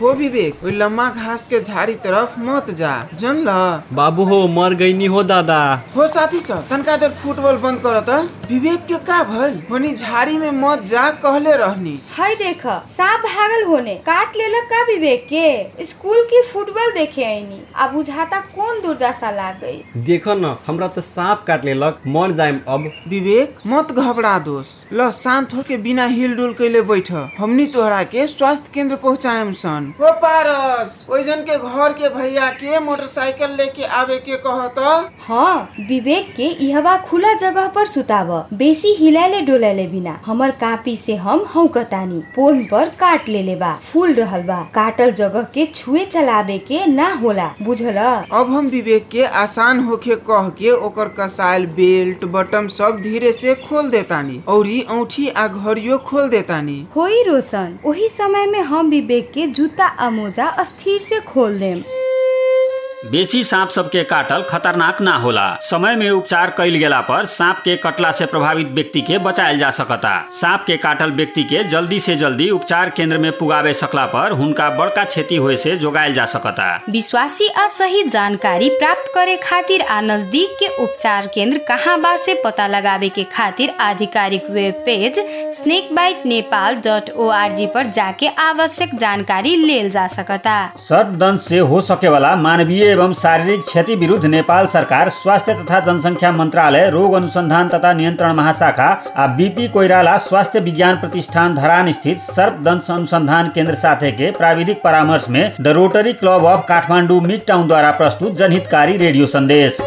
हो विवेक ओई लम्बा घास के झाड़ी तरफ मत जा। जन ल। बाबू हो मर गईनी हो दादा। हो साथी सब तनका देर फुटबॉल बंद कर त। विवेक के का भइल होनी झाड़ी में मत जा कहले रहनी। हाय देख सांप भागल होने काट लेलक का विवेक के स्कूल की फुटबॉल देखे आईनी अब बुझाता कौन दुर्दशा लाग। गई देखो न हमरा तो सांप काट लेलक मर जाइम अब। विवेक मत घबरा दोस। ल शांत होके बिना हिल डुल कैले बैठ। हमनी तोहरा के स्वास्थ्य केंद्र पहुँचाएम सन। हो पारस जन के घर के भैया के मोटरसाइकिल लेके आवे के कहत? हाँ विवेक के इहवा खुला जगह पर सुताव बेसी हिलाले डोलाले बिना। हमर कापी से हम हौकतानी पोन पर काट लेले बा फूल रहल बा। काटल जगह के छुए चलावे के ना होला बुझल? अब हम विवेक के आसान होके कह के ओकर कसायल बेल्ट बटम सब धीरे से खोल देतानी औरी औठी आ घड़ियो खोल देतानी। होई रोशन वही समय में हम विवेक के जूता आ मोजा अस्थिर से खोल देम बेसी सांप सबके काटल खतरनाक ना होला। समय में उपचार कैल गेला पर सांप के कटला से प्रभावित व्यक्ति के बचायल जा सकता। सांप के काटल व्यक्ति के जल्दी से जल्दी उपचार केंद्र में पुगावे सकला पर हुनका बड़का क्षति होए से जोगायल जा सकता। विश्वासी आ सही जानकारी प्राप्त करे खातिर आ नज़दीक के उपचार केंद्र कहाँ बा से पता लगावे के खातिर आधिकारिक web page snake bite Nepal dot O R G पर जाके आवश्यक जानकारी लेल जा सकता। सर्पदंश से हो सके वाला मानवीय एवं शारीरिक क्षति विरुद्ध नेपाल सरकार, स्वास्थ्य तथा जनसंख्या मंत्रालय, रोग अनुसंधान तथा नियंत्रण महाशाखा आ बीपी कोइराला स्वास्थ्य विज्ञान प्रतिष्ठान धरान स्थित सर्पदंश अनुसंधान केंद्र साथे के प्राविधिक परामर्श में the rotary club of Kathmandu mid town द्वारा प्रस्तुत जनहितकारी रेडियो संदेश।